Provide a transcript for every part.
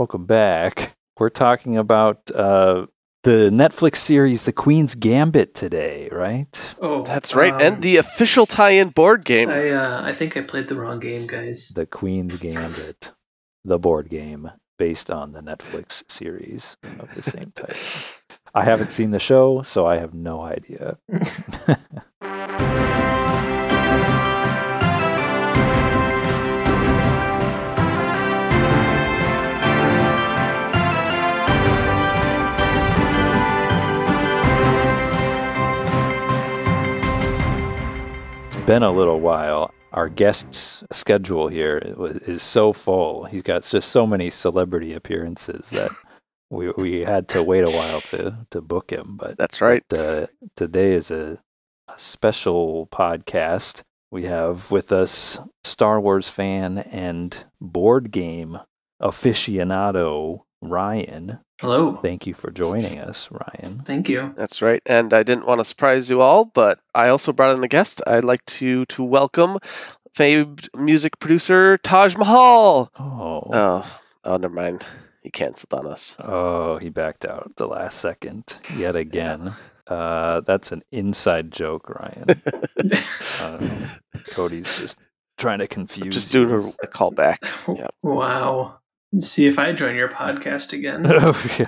Welcome back. We're talking about uh, the Netflix series The Queen's Gambit today, right? Oh, That's right, um, and the official tie-in board game. I uh, I think I played the wrong game, guys. The Queen's Gambit, the board game based on the Netflix series of the same title. I haven't seen the show, so I have no idea. been a little while. Our guest's schedule here is so full. He's got just so many celebrity appearances that we we had to wait a while to to book him. But That's right. but, uh, today is a, a special podcast. We have with us Star Wars fan and board game aficionado Ryan. Hello. Thank you for joining us, Ryan. Thank you. That's right. And I didn't want to surprise you all, but I also brought in a guest. I'd like to to welcome famed music producer Taj Mahal. Oh, Oh, oh, never mind. He canceled on us. oh, he backed out at the last second yet again. Uh, that's an inside joke, Ryan. Uh, Cody's just trying to confuse. Just you. doing a, a callback. Yeah. Wow. Let's see if I join your podcast again. Oh,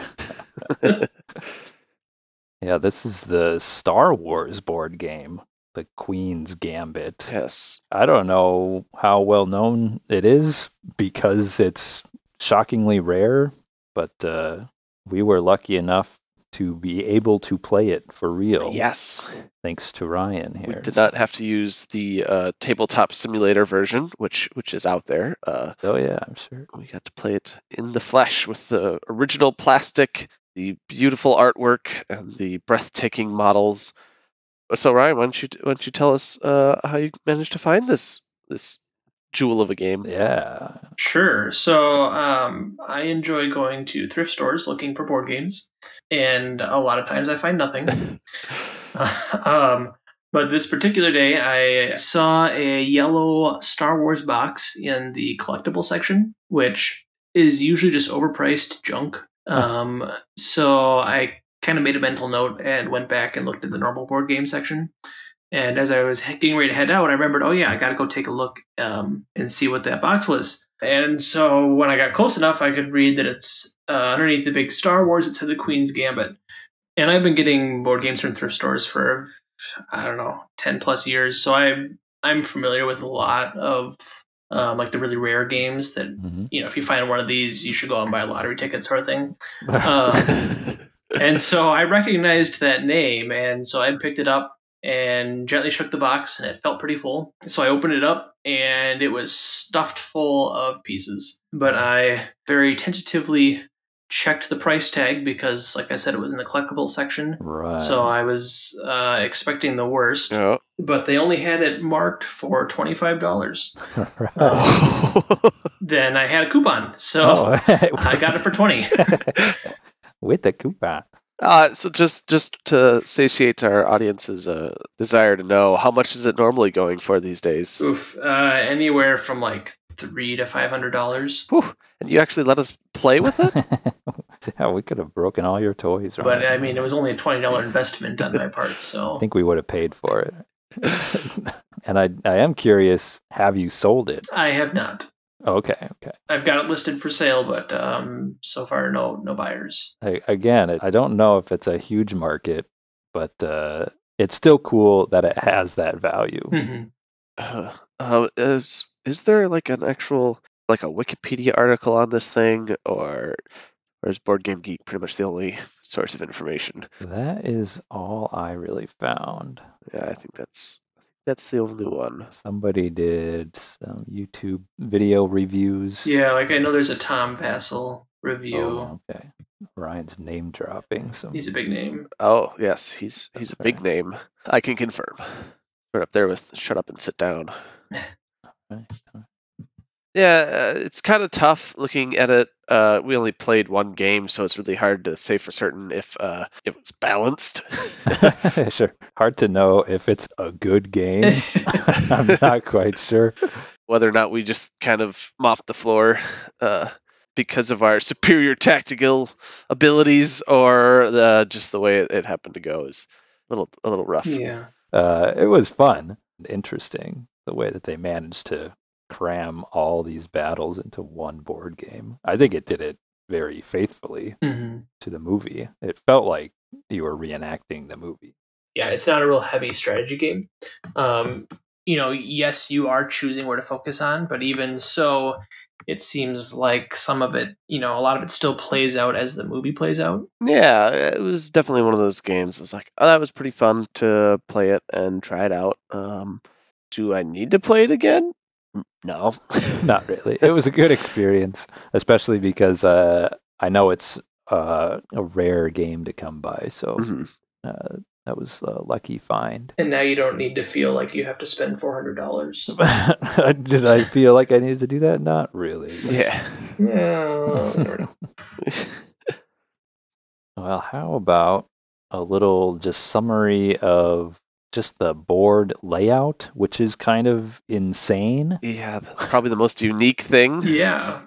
yeah. yeah, this is the Star Wars board game, the Queen's Gambit. Yes. I don't know how well known it is because it's shockingly rare, but uh, we were lucky enough to be able to play it for real. Yes. Thanks to Ryan here. We did not have to use the uh, tabletop simulator version, which which is out there. Uh, Oh, yeah, I'm sure. we got to play it in the flesh with the original plastic, the beautiful artwork, and the breathtaking models. So Ryan, why don't you why don't you tell us uh, how you managed to find this this jewel of a game? Yeah. Sure. So um, I enjoy going to thrift stores looking for board games, and a lot of times I find nothing. um, but this particular day, I saw a yellow Star Wars box in the collectible section, which is usually just overpriced junk. Um, so I kind of made a mental note and went back and looked at the normal board game section. And as I was getting ready to head out, I remembered, oh yeah, I got to go take a look um, and see what that box was. And so when I got close enough, I could read that it's uh, underneath the big Star Wars. It said the Queen's Gambit. And I've been getting board games from thrift stores for I don't know ten plus years, so I'm I'm familiar with a lot of um, like the really rare games that Mhm. you know if you find one of these, you should go out and buy a lottery ticket sort of thing. Uh, and so I recognized that name, and so I picked it up and gently shook the box, and it felt pretty full. So I opened it up, and it was stuffed full of pieces. But I very tentatively checked the price tag because, like I said, it was in the collectible section. right. So I was uh, expecting the worst, Oh. but they only had it marked for twenty five dollars. Right. Then I had a coupon, so Oh, I got it for twenty. with the coupon. Uh, so just just to satiate our audience's uh, desire to know, how much is it normally going for these days? Oof, uh, anywhere from like three to five hundred dollars. Whew. And you actually let us play with it? yeah, we could have broken all your toys. But I mean, it was only a twenty dollar investment on my part, so I think we would have paid for it. and I, I am curious. Have you sold it? I have not. Okay, okay. I've got it listed for sale, but um, so far no no buyers. I, again, it, I don't know if it's a huge market, but uh, it's still cool that it has that value. Mhm. Uh, uh, is is there like an actual like a Wikipedia article on this thing, or or is Board Game Geek pretty much the only source of information? That is all I really found. Yeah, I think that's that's the only one. Somebody did some YouTube video reviews. Yeah, like I know there's a Tom Vasel review. Oh, okay. Ryan's name dropping some. He's a big name. Oh yes, he's he's a Okay. big name. I can confirm. Right up there with "Shut Up and Sit Down." Right. Yeah, uh, it's kind of tough looking at it. Uh, we only played one game, so it's really hard to say for certain if uh, it was balanced. sure. Hard to know if it's a good game. I'm not quite sure. Whether or not we just kind of mopped the floor uh, because of our superior tactical abilities or the, just the way it, it happened to go is a little a little rough. Yeah. Uh, it was fun, and interesting the way that they managed to cram all these battles into one board game. I think it did it very faithfully hmm to the movie. It felt like you were reenacting the movie. Yeah, it's not a real heavy strategy game. Um, you know, yes, you are choosing where to focus on, but even so, it seems like some of it, you know, a lot of it still plays out as the movie plays out. Yeah, it was definitely one of those games. It was like, oh, that was pretty fun to play it and try it out. Um, do I need to play it again? N- No. Not really. It was a good experience, especially because uh, I know it's uh, a rare game to come by. So Mhm. uh, that was a lucky find. And now you don't need to feel like you have to spend four hundred dollars. Did I feel like I needed to do that? Not really. Yeah. Yeah. Well, how about a little just summary of just the board layout, which is kind of insane. yeah, probably the most unique thing. Yeah.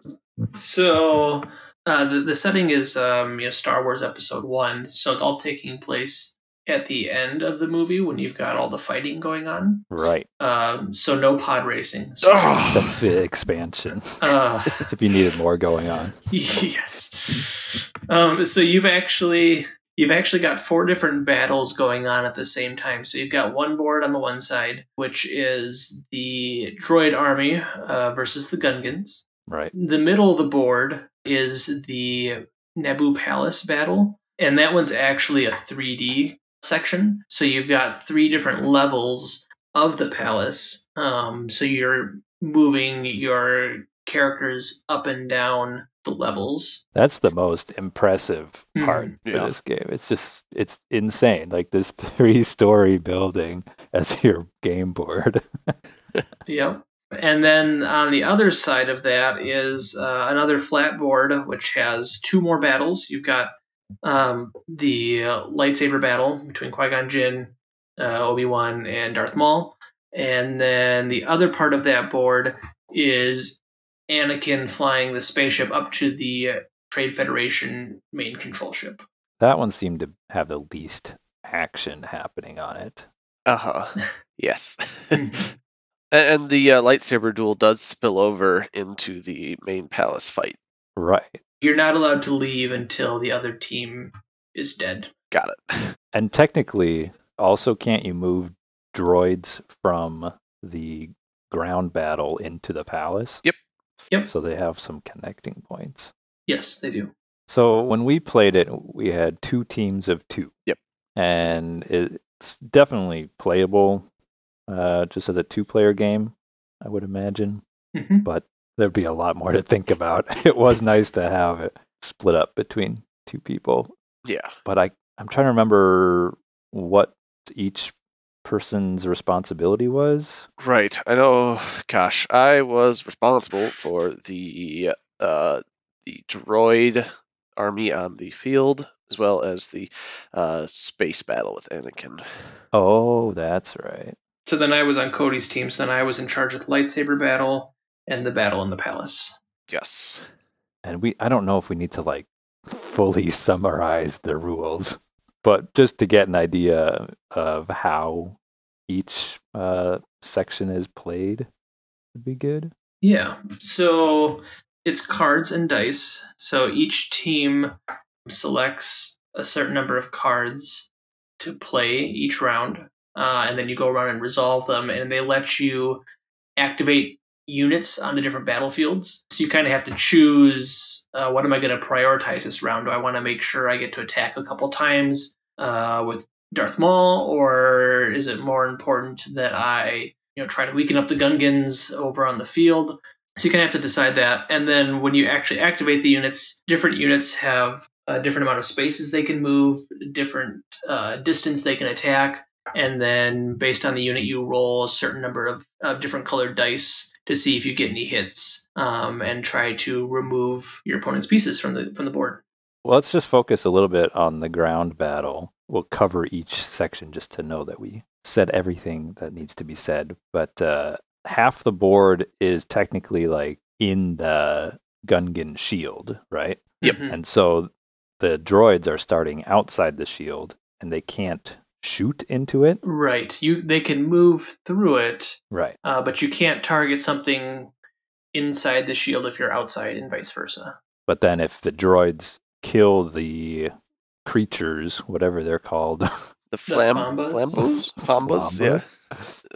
So uh, the the setting is um, you know Star Wars Episode One, so it's all taking place at the end of the movie when you've got all the fighting going on. Right. Um, so no pod racing. So, Ugh. That's the expansion. uh, That's if you needed more going on. yes. Um, so you've actually you've actually got four different battles going on at the same time. So you've got one board on the one side, which is the droid army uh, versus the Gungans. Right. The middle of the board is the Naboo Palace battle, and that one's actually a 3D section. So you've got three different levels of the palace. Um, so you're moving your characters up and down the levels. That's the most impressive part Mhm. for Yeah. this game. It's just it's insane. Like this three story building as your game board. Yep. And then on the other side of that is uh, another flat board, which has two more battles. You've got um, the uh, lightsaber battle between Qui Gon Jinn, uh, Obi Wan, and Darth Maul. And then the other part of that board is Anakin flying the spaceship up to the uh, Trade Federation main control ship. that one seemed to have the least action happening on it. Uh huh. Yes. and, and the uh, lightsaber duel does spill over into the main palace fight. Right. You're not allowed to leave until the other team is dead. Got it. And technically, also can't you move droids from the ground battle into the palace? Yep. Yep. So they have some connecting points. Yes, they do. So when we played it, we had two teams of two. Yep. And it's definitely playable uh, just as a two player game, I would imagine. hmm But there'd be a lot more to think about. It was nice to have it split up between two people. Yeah. But I, I'm trying to remember what each person's responsibility was. Right. I know. Gosh, I was responsible for the uh, the droid army on the field, as well as the uh, space battle with Anakin. Oh, that's right. So then I was on Cody's team, so then I was in charge of the lightsaber battle and the battle in the palace. Yes. and we I don't know if we need to like fully summarize the rules, but just to get an idea of how each uh, section is played would be good. Yeah. So it's cards and dice. So each team selects a certain number of cards to play each round, uh, and then you go around and resolve them, and they let you activate units on the different battlefields. So you kind of have to choose uh, what am I going to prioritize this round? Do I want to make sure I get to attack a couple times uh, with Darth Maul, or is it more important that I you know try to weaken up the Gungans over on the field? So you kind of have to decide that. And then when you actually activate the units, different units have a different amount of spaces they can move, different uh, distance they can attack, and then based on the unit, you roll a certain number of, of different colored dice to see if you get any hits, um, and try to remove your opponent's pieces from the from the board. Well, let's just focus a little bit on the ground battle. We'll cover each section just to know that we said everything that needs to be said. But uh, half the board is technically like in the Gungan shield, right? Yep. Mhm. And so the droids are starting outside the shield and they can't shoot into it. Right. You they can move through it, Right. uh, but you can't target something inside the shield if you're outside, and vice versa. But then if the droids kill the creatures, whatever they're called, The flam Fombas? flambos, fombas, yeah,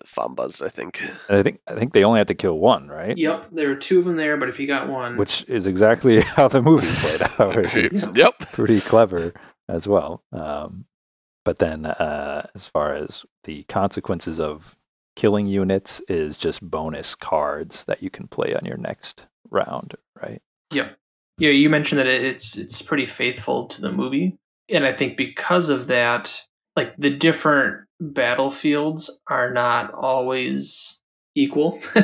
Flamba? fombas. I think. I think I think they only have to kill one, right? Yep, there are two of them there, but if you got one, Which is exactly how the movie played out. yep. pretty clever as well. Um, but then, uh, as far as the consequences of killing units, is just bonus cards that you can play on your next round, right? Yep. Yeah, you mentioned that it's it's pretty faithful to the movie, and I think because of that, like the different battlefields are not always equal.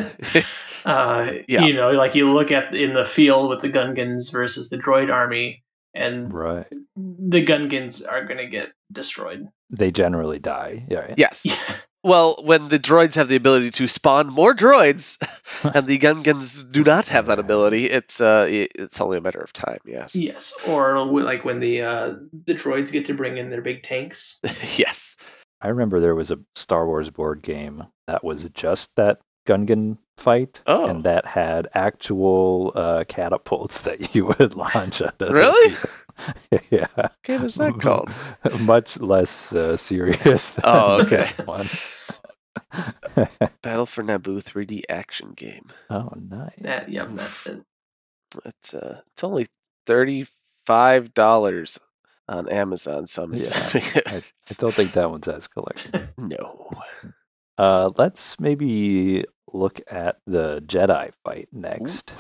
uh, Yeah. You know, like you look at in the field with the Gungans versus the droid army, and Right. the Gungans are going to get destroyed. They generally die. Yeah. right? Yes. Well, when the droids have the ability to spawn more droids, and the Gungans do not have that ability, it's uh, it's only a matter of time. Yes. Yes, or like when the uh, the droids get to bring in their big tanks. yes. I remember there was a Star Wars board game that was just that Gungan fight, Oh. and that had actual uh, catapults that you would launch. At the Really? Field. yeah. What game is that called? Much less uh, serious. Than Oh, okay. This one. Battle for Naboo 3D action game. oh, nice. That yep, that's it. It's uh, it's only thirty five dollars on Amazon. So I'm Yeah, I, I don't think that one's as collectible. no. Uh, let's maybe look at the Jedi fight next,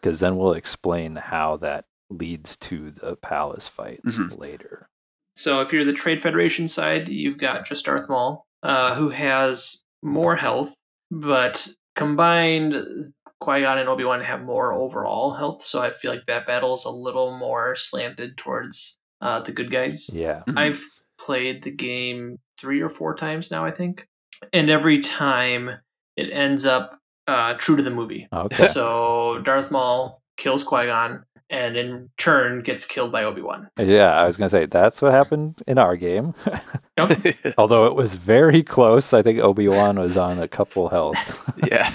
because then we'll explain how that leads to the palace fight Mhm. later. So if you're the Trade Federation side, you've got just Darth Maul, uh, who has more health, but combined, Qui Gon and Obi Wan have more overall health. So I feel like that battle is a little more slanted towards uh, the good guys. Yeah. Mhm. I've played the game three or four times now, I think, and every time it ends up uh, true to the movie. Okay. So Darth Maul kills Qui Gon, and in turn gets killed by Obi Wan. Yeah, I was gonna say that's what happened in our game. Yep. Although it was very close. I think Obi Wan was on a couple health. yeah.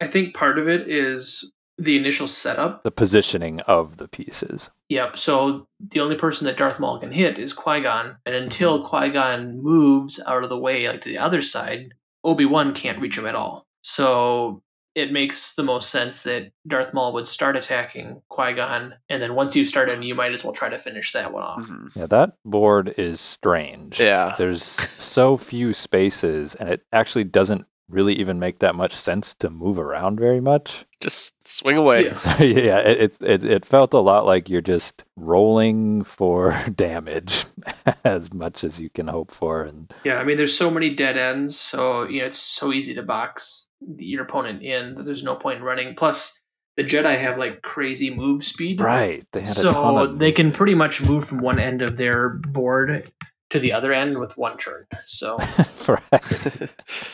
I think part of it is the initial setup. the positioning of the pieces. Yep. So the only person that Darth Maul can hit is Qui Gon, and until Qui Gon moves out of the way, like to the other side, Obi Wan can't reach him at all. So it makes the most sense that Darth Maul would start attacking Qui Gon, and then once you've started, you might as well try to finish that one off. Mhm. Yeah, that board is strange. Yeah. There's so few spaces, and it actually doesn't really even make that much sense to move around very much. Just swing away. Yeah. So yeah, it it it, it felt a lot like you're just rolling for damage as much as you can hope for, and Yeah, I mean, there's so many dead ends, so you know it's so easy to box your opponent in that there's no point in running. Plus, the Jedi have like crazy move speed, right, they had a ton so of they can pretty much move from one end of their board to the other end with one turn. So right.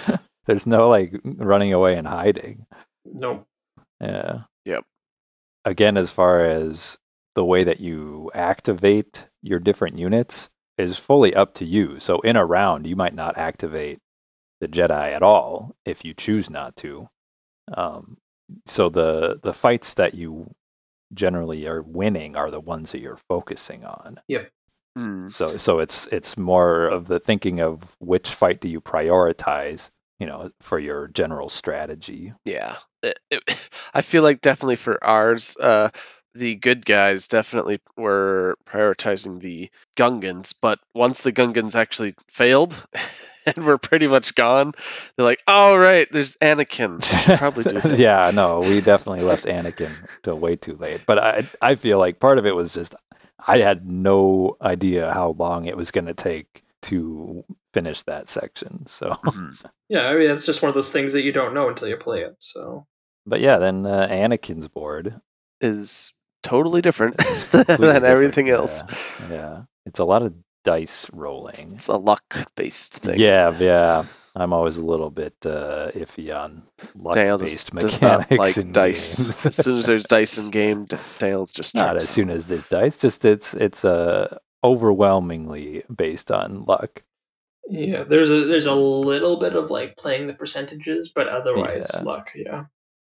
There's no like running away and hiding. no, Yeah. Yep. Again, as far as the way that you activate your different units is fully up to you. So in a round, you might not activate the Jedi at all if you choose not to. Um, so the the fights that you generally are winning are the ones that you're focusing on. Hmm. So so it's it's more of the thinking of which fight do you prioritize, you know, for your general strategy. Yeah. It- it- I feel like definitely for ours, uh, the good guys definitely were prioritizing the Gungans, but once the Gungans actually failed and we're pretty much gone, they're like, "Oh right, there's Anakin. Probably do yeah, no, we definitely left Anakin till way too late. But I I feel like part of it was just I had no idea how long it was going to take to finish that section. So, Mhm. yeah, I mean that's just one of those things that you don't know until you play it. So but yeah, then uh, Anakin's board Is totally different than different. everything else. Yeah, yeah, it's a lot of dice rolling. It's a luck based thing. Yeah, yeah. I'm always a little bit uh, iffy on luck-based mechanics like in dice. games. as soon as there's dice in game, D- Dale's just Not chucks as soon as there's dice, just it's it's uh, overwhelmingly based on luck. Yeah, there's a there's a little bit of like playing the percentages, but otherwise Yeah. luck. Yeah.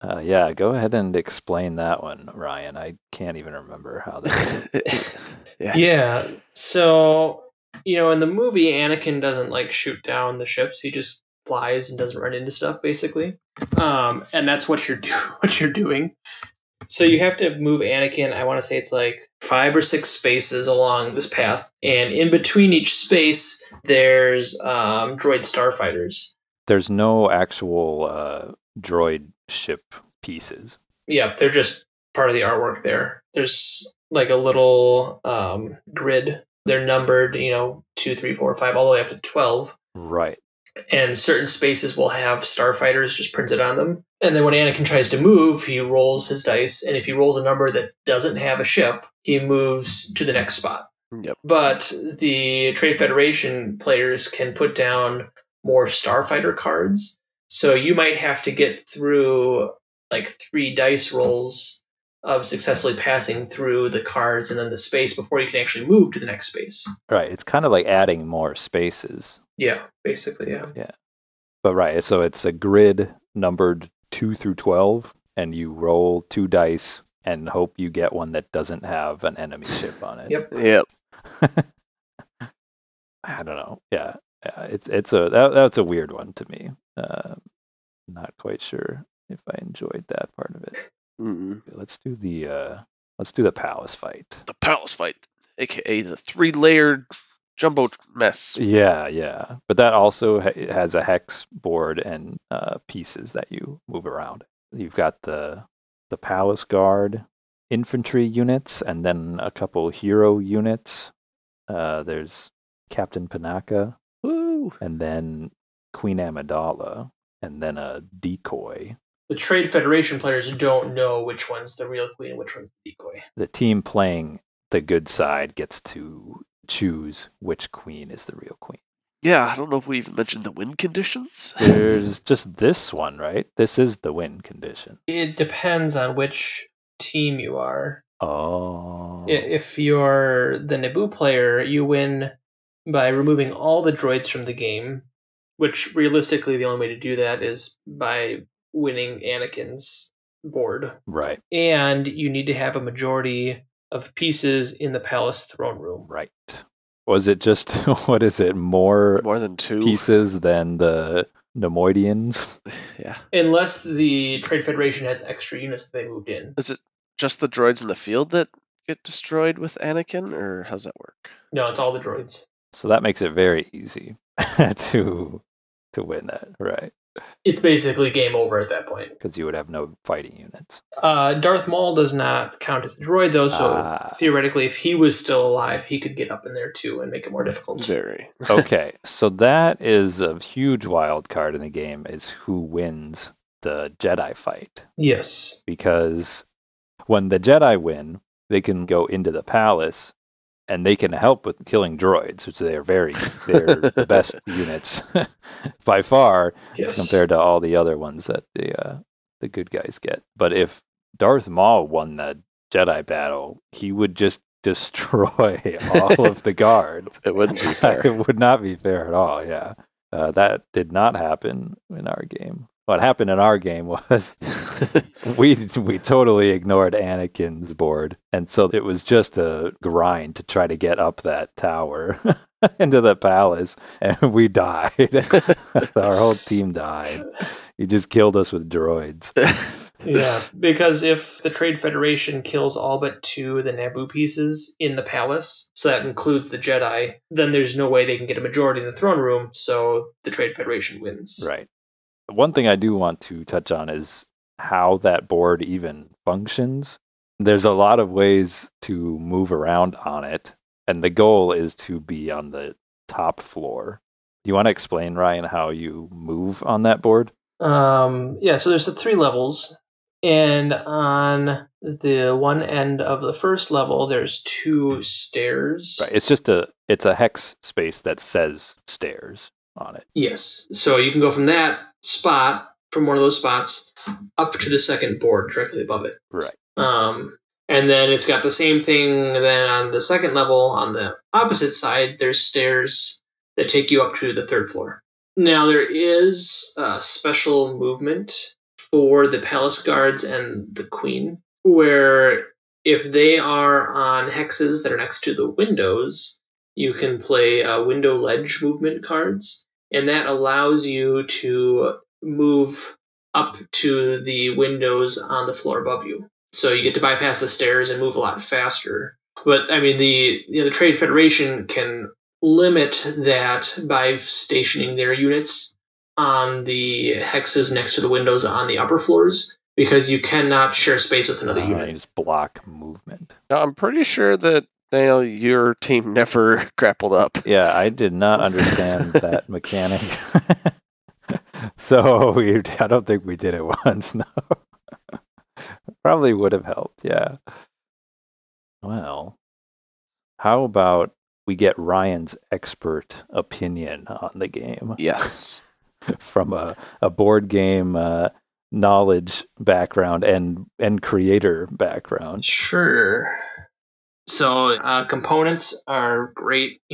Uh, yeah, go ahead and explain that one, Ryan. I can't even remember how that. yeah. Yeah. So you know, in the movie, Anakin doesn't like shoot down the ships. He just flies and doesn't run into stuff, basically. Um, and that's what you're do what you're doing. So you have to move Anakin. I want to say it's like five or six spaces along this path, and in between each space, there's um, droid starfighters. There's no actual uh, droid ship pieces. Yeah, they're just part of the artwork there. There's like a little um, grid. They're numbered, you know, two, three, four, five, all the way up to twelve. Right. And certain spaces will have starfighters just printed on them. And then when Anakin tries to move, he rolls his dice, and if he rolls a number that doesn't have a ship, he moves to the next spot. Yep. But the Trade Federation players can put down more starfighter cards. So you might have to get through like three dice rolls of successfully passing through the cards and then the space before you can actually move to the next space. Right. It's kind of like adding more spaces. Yeah, basically, yeah. Yeah. But right, so it's a grid numbered 2 through 12 and you roll two dice and hope you get one that doesn't have an enemy ship on it. Yep. Yep. I don't know. Yeah. Yeah it's it's a that, that's a weird one to me. Uh, not quite sure if I enjoyed that part of it. Mm-mm. Let's do the uh let's do the palace fight. The palace fight, aka the three-layered jumbo mess. Yeah, yeah. But that also ha- has a hex board and uh, pieces that you move around. You've got the the palace guard infantry units and then a couple hero units. Uh, there's Captain Panaka Woo! and then Queen Amidala and then a decoy. The Trade Federation players don't know which one's the real queen and which one's the decoy. The team playing the good side gets to choose which queen is the real queen. Yeah, I don't know if we even mentioned the win conditions. There's just this one, right? This is the win condition. It depends on which team you are. Oh. If you're the Naboo player, you win by removing all the droids from the game, which realistically the only way to do that is by winning Anakin's board. Right, And you need to have a majority of pieces in the palace throne room. right. Was it just, what is it, more More than two. pieces than the Neimoidians? Yeah. Unless the Trade Federation has extra units that they moved in. Is it just the droids in the field that get destroyed with Anakin, or how's that work? No, it's all the droids. So that makes it very easy to to win that, right? It's basically game over at that point. Because you would have no fighting units. Uh, Darth Maul does not count as a droid, though, so Ah. theoretically, if he was still alive, he could get up in there too and make it more difficult. Very. okay, so that is a huge wild card in the game is who wins the Jedi fight. Yes. because when the Jedi win, they can go into the palace and they can help with killing droids, which they are very they're the best units by far Yes. compared to all the other ones that the uh, the good guys get. But if Darth Maul won the Jedi battle, he would just destroy all of the guards. It wouldn't be fair. it would not be fair at all. Yeah, uh, that did not happen in our game. What happened in our game was we we totally ignored Anakin's board, and so it was just a grind to try to get up that tower into the palace, and we died. Our whole team died. He just killed us with droids. Yeah, because if the Trade Federation kills all but two of the Naboo pieces in the palace, so that includes the Jedi, then there's no way they can get a majority in the throne room, so the Trade Federation wins. Right. One thing I do want to touch on is how that board even functions. There's a lot of ways to move around on it, and the goal is to be on the top floor. Do you want to explain, Ryan, how you move on that board? Um, yeah, so there's the three levels, and on the one end of the first level, there's two stairs. Right. It's just a it's a hex space that says stairs. On it. Yes. So you can go from that spot, from one of those spots, up to the second board directly above it. Right. Um, and then it's got the same thing. Then on the second level, on the opposite side, there's stairs that take you up to the third floor. Now there is a special movement for the palace guards and the queen, where if they are on hexes that are next to the windows, you can play uh, window ledge movement cards, and that allows you to move up to the windows on the floor above you. So you get to bypass the stairs and move a lot faster. But I mean, the you know, the Trade Federation can limit that by stationing their units on the hexes next to the windows on the upper floors because you cannot share space with another Uh, unit. you just block movement. Now, I'm pretty sure that Daniel, your team never grappled up. Yeah, I did not understand that mechanic. so we, I don't think we did it once. No, probably would have helped. Yeah. Well, how about we get Ryan's expert opinion on the game Yes. from a, a board game uh, knowledge background and and creator background? Sure. So uh, components are great,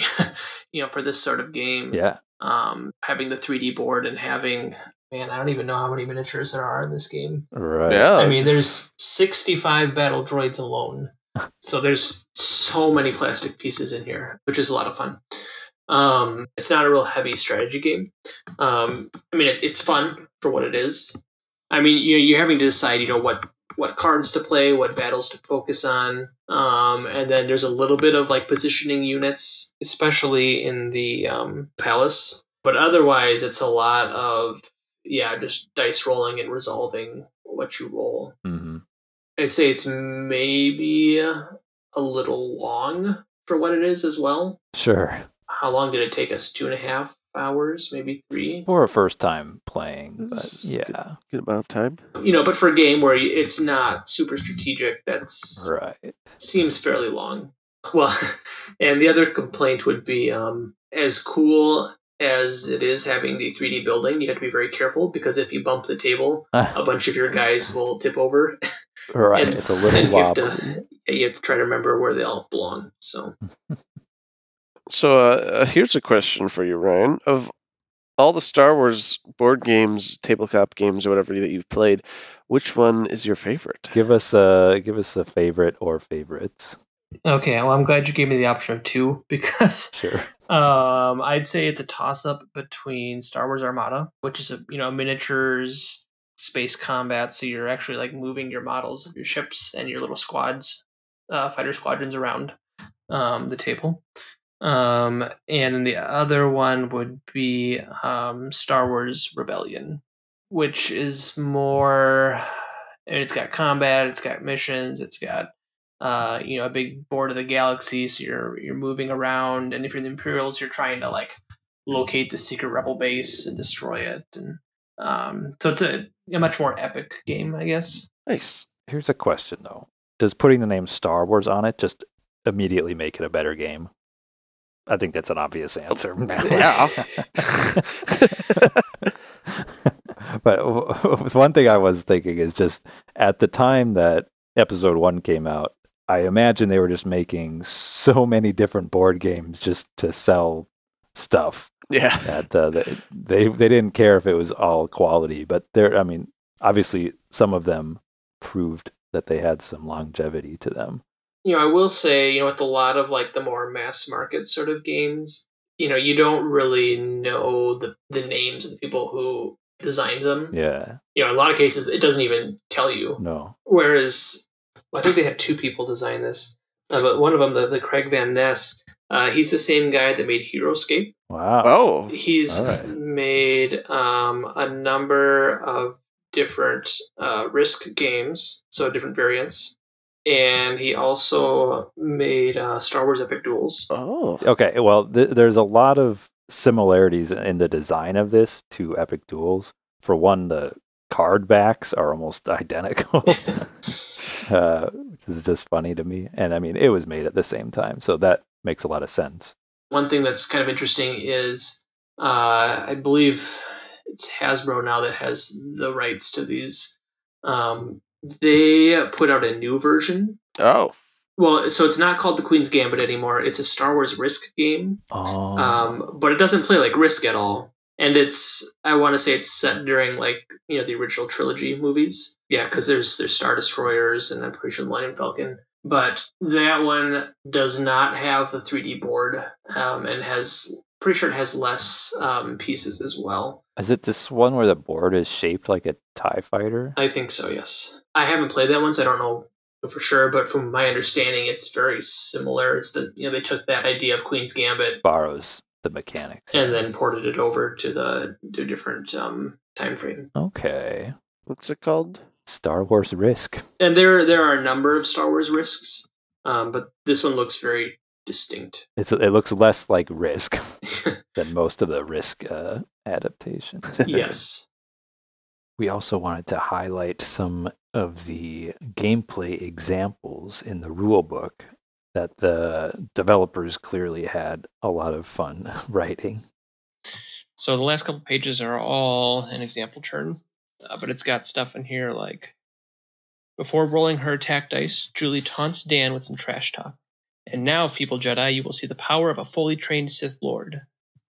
you know, for this sort of game. Yeah. Um, having the 3D board and having man, I don't even know how many miniatures there are in this game. Right. Yeah. I mean, there's 65 battle droids alone. so there's so many plastic pieces in here, which is a lot of fun. Um, it's not a real heavy strategy game. Um, I mean, it, it's fun for what it is. I mean, you know, you're having to decide, you know, what what cards to play, what battles to focus on, um, and then there's a little bit of like positioning units, especially in the um, palace. But otherwise, it's a lot of yeah, just dice rolling and resolving what you roll. hmm I'd say it's maybe a little long for what it is as well. Sure. How long did it take us? Two and a half hours, maybe three. For a first time playing, but yeah. Good amount of time. You know, but for a game where it's not super strategic, that's Right. seems fairly long. Well, and the other complaint would be um, as cool as it is having the 3D building, you have to be very careful because if you bump the table, a bunch of your guys will tip over. right. and- it's a little and you have, wobbly. to, you have to try to remember where they all belong. So So uh, uh, here's a question for you, Ryan. Of all the Star Wars board games, tabletop games, or whatever that you've played, which one is your favorite? Give us a give us a favorite or favorites. Okay, well, I'm glad you gave me the option of two because Sure. um, I'd say it's a toss up between Star Wars Armada, which is a you know miniatures space combat, so you're actually like moving your models of your ships and your little squads, uh, fighter squadrons around um, the table. Um, and the other one would be um, Star Wars Rebellion, which is more. And it's got combat, it's got missions, it's got uh, you know, a big board of the galaxy, so you're you're moving around, and if you're the Imperials, you're trying to like locate the secret rebel base and destroy it, and um, so it's a, a much more epic game, I guess. Nice. Here's a question though. Does putting the name Star Wars on it just immediately make it a better game? I think that's an obvious answer. Yeah. but one thing I was thinking is just at the time that episode one came out, I imagine they were just making so many different board games just to sell stuff yeah. that uh, they, they they didn't care if it was all quality. But there, I mean, obviously some of them proved that they had some longevity to them. You know, I will say, you know, with a lot of like the more mass market sort of games, you know, you don't really know the the names of the people who designed them. Yeah, You know, in a lot of cases, it doesn't even tell you. no, Whereas, well, I think they had two people design this, uh, but one of them, the, the Craig Van Ness, uh, he's the same guy that made Heroscape. wow, Oh. He's All right. made um, a number of different uh, Risk games, so different variants, and he also made uh, Star Wars Epic Duels. Oh. Okay, well, th- there's a lot of similarities in the design of this to Epic Duels. For one, the card backs are almost identical. uh, this is just funny to me, and I mean, it was made at the same time, so that makes a lot of sense. One thing that's kind of interesting is Uh, I believe it's Hasbro now that has the rights to these. Um, they put out a new version. Oh, Well, so it's not called the Queen's Gambit anymore. It's a Star Wars Risk game. Oh, um, but it doesn't play like Risk at all. And it's I want to say it's set during like you know the original trilogy movies. Yeah, because there's there's Star Destroyers and I'm pretty sure the Millennium Falcon. But that one does not have the 3D board um, and has pretty sure it has less um, pieces as well. is it this one where the board is shaped like a Tie Fighter? I think so. Yes, I haven't played that one, so I don't know for sure. But from my understanding, it's very similar. It's the you know they took that idea of Queen's Gambit Borrows the mechanics. and then ported it over to the to a different um, time frame. okay, what's it called? Star Wars Risk. And there there are a number of Star Wars risks, um, but this one looks very distinct. It's it looks less like Risk than most of the Risk uh, adaptations. yes. We also wanted to highlight some of the gameplay examples in the rulebook that the developers clearly had a lot of fun writing. So the last couple pages are all an example churn, uh, but it's got stuff in here like before rolling her attack dice, Julie taunts Dan with some trash talk. And now, feeble Jedi, you will see the power of a fully trained Sith Lord.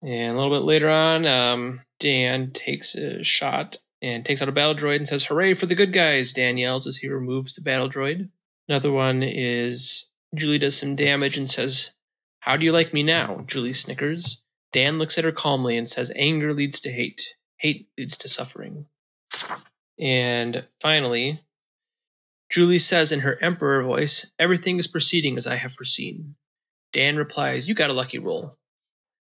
And a little bit later on, um, Dan takes a shot and takes out a battle droid and says, Hooray for the good guys! Dan yells as he removes the battle droid. Another one is Julie does some damage and says, How do you like me now? Julie snickers. Dan looks at her calmly and says, Anger leads to hate. Hate leads to suffering. And finally, Julie says in her Emperor voice, Everything is proceeding as I have foreseen. Dan replies, You got a lucky roll.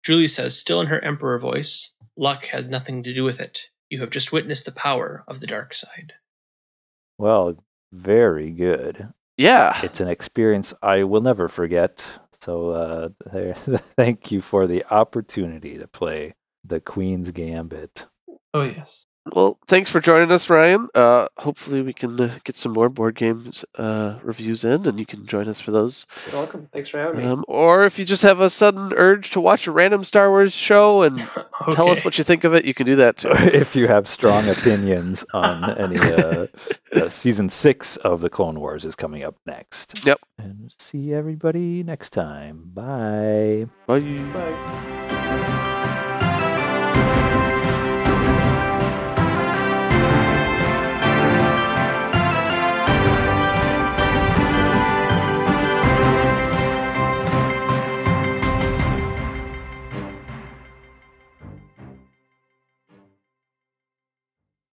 Julie says, still in her Emperor voice, Luck had nothing to do with it. You have just witnessed the power of the dark side. Well, very good. Yeah. It's an experience I will never forget. So uh, thank you for the opportunity to play the Queen's Gambit. Oh, yes. Well, thanks for joining us, Ryan. Uh, hopefully, we can uh, get some more board games uh, reviews in, and you can join us for those. You're welcome. Thanks for having me. Um, or if you just have a sudden urge to watch a random Star Wars show and tell us what you think of it, you can do that too. if you have strong opinions on any uh, uh, season six of the Clone Wars is coming up next. Yep. And see everybody next time. Bye. Bye. Bye.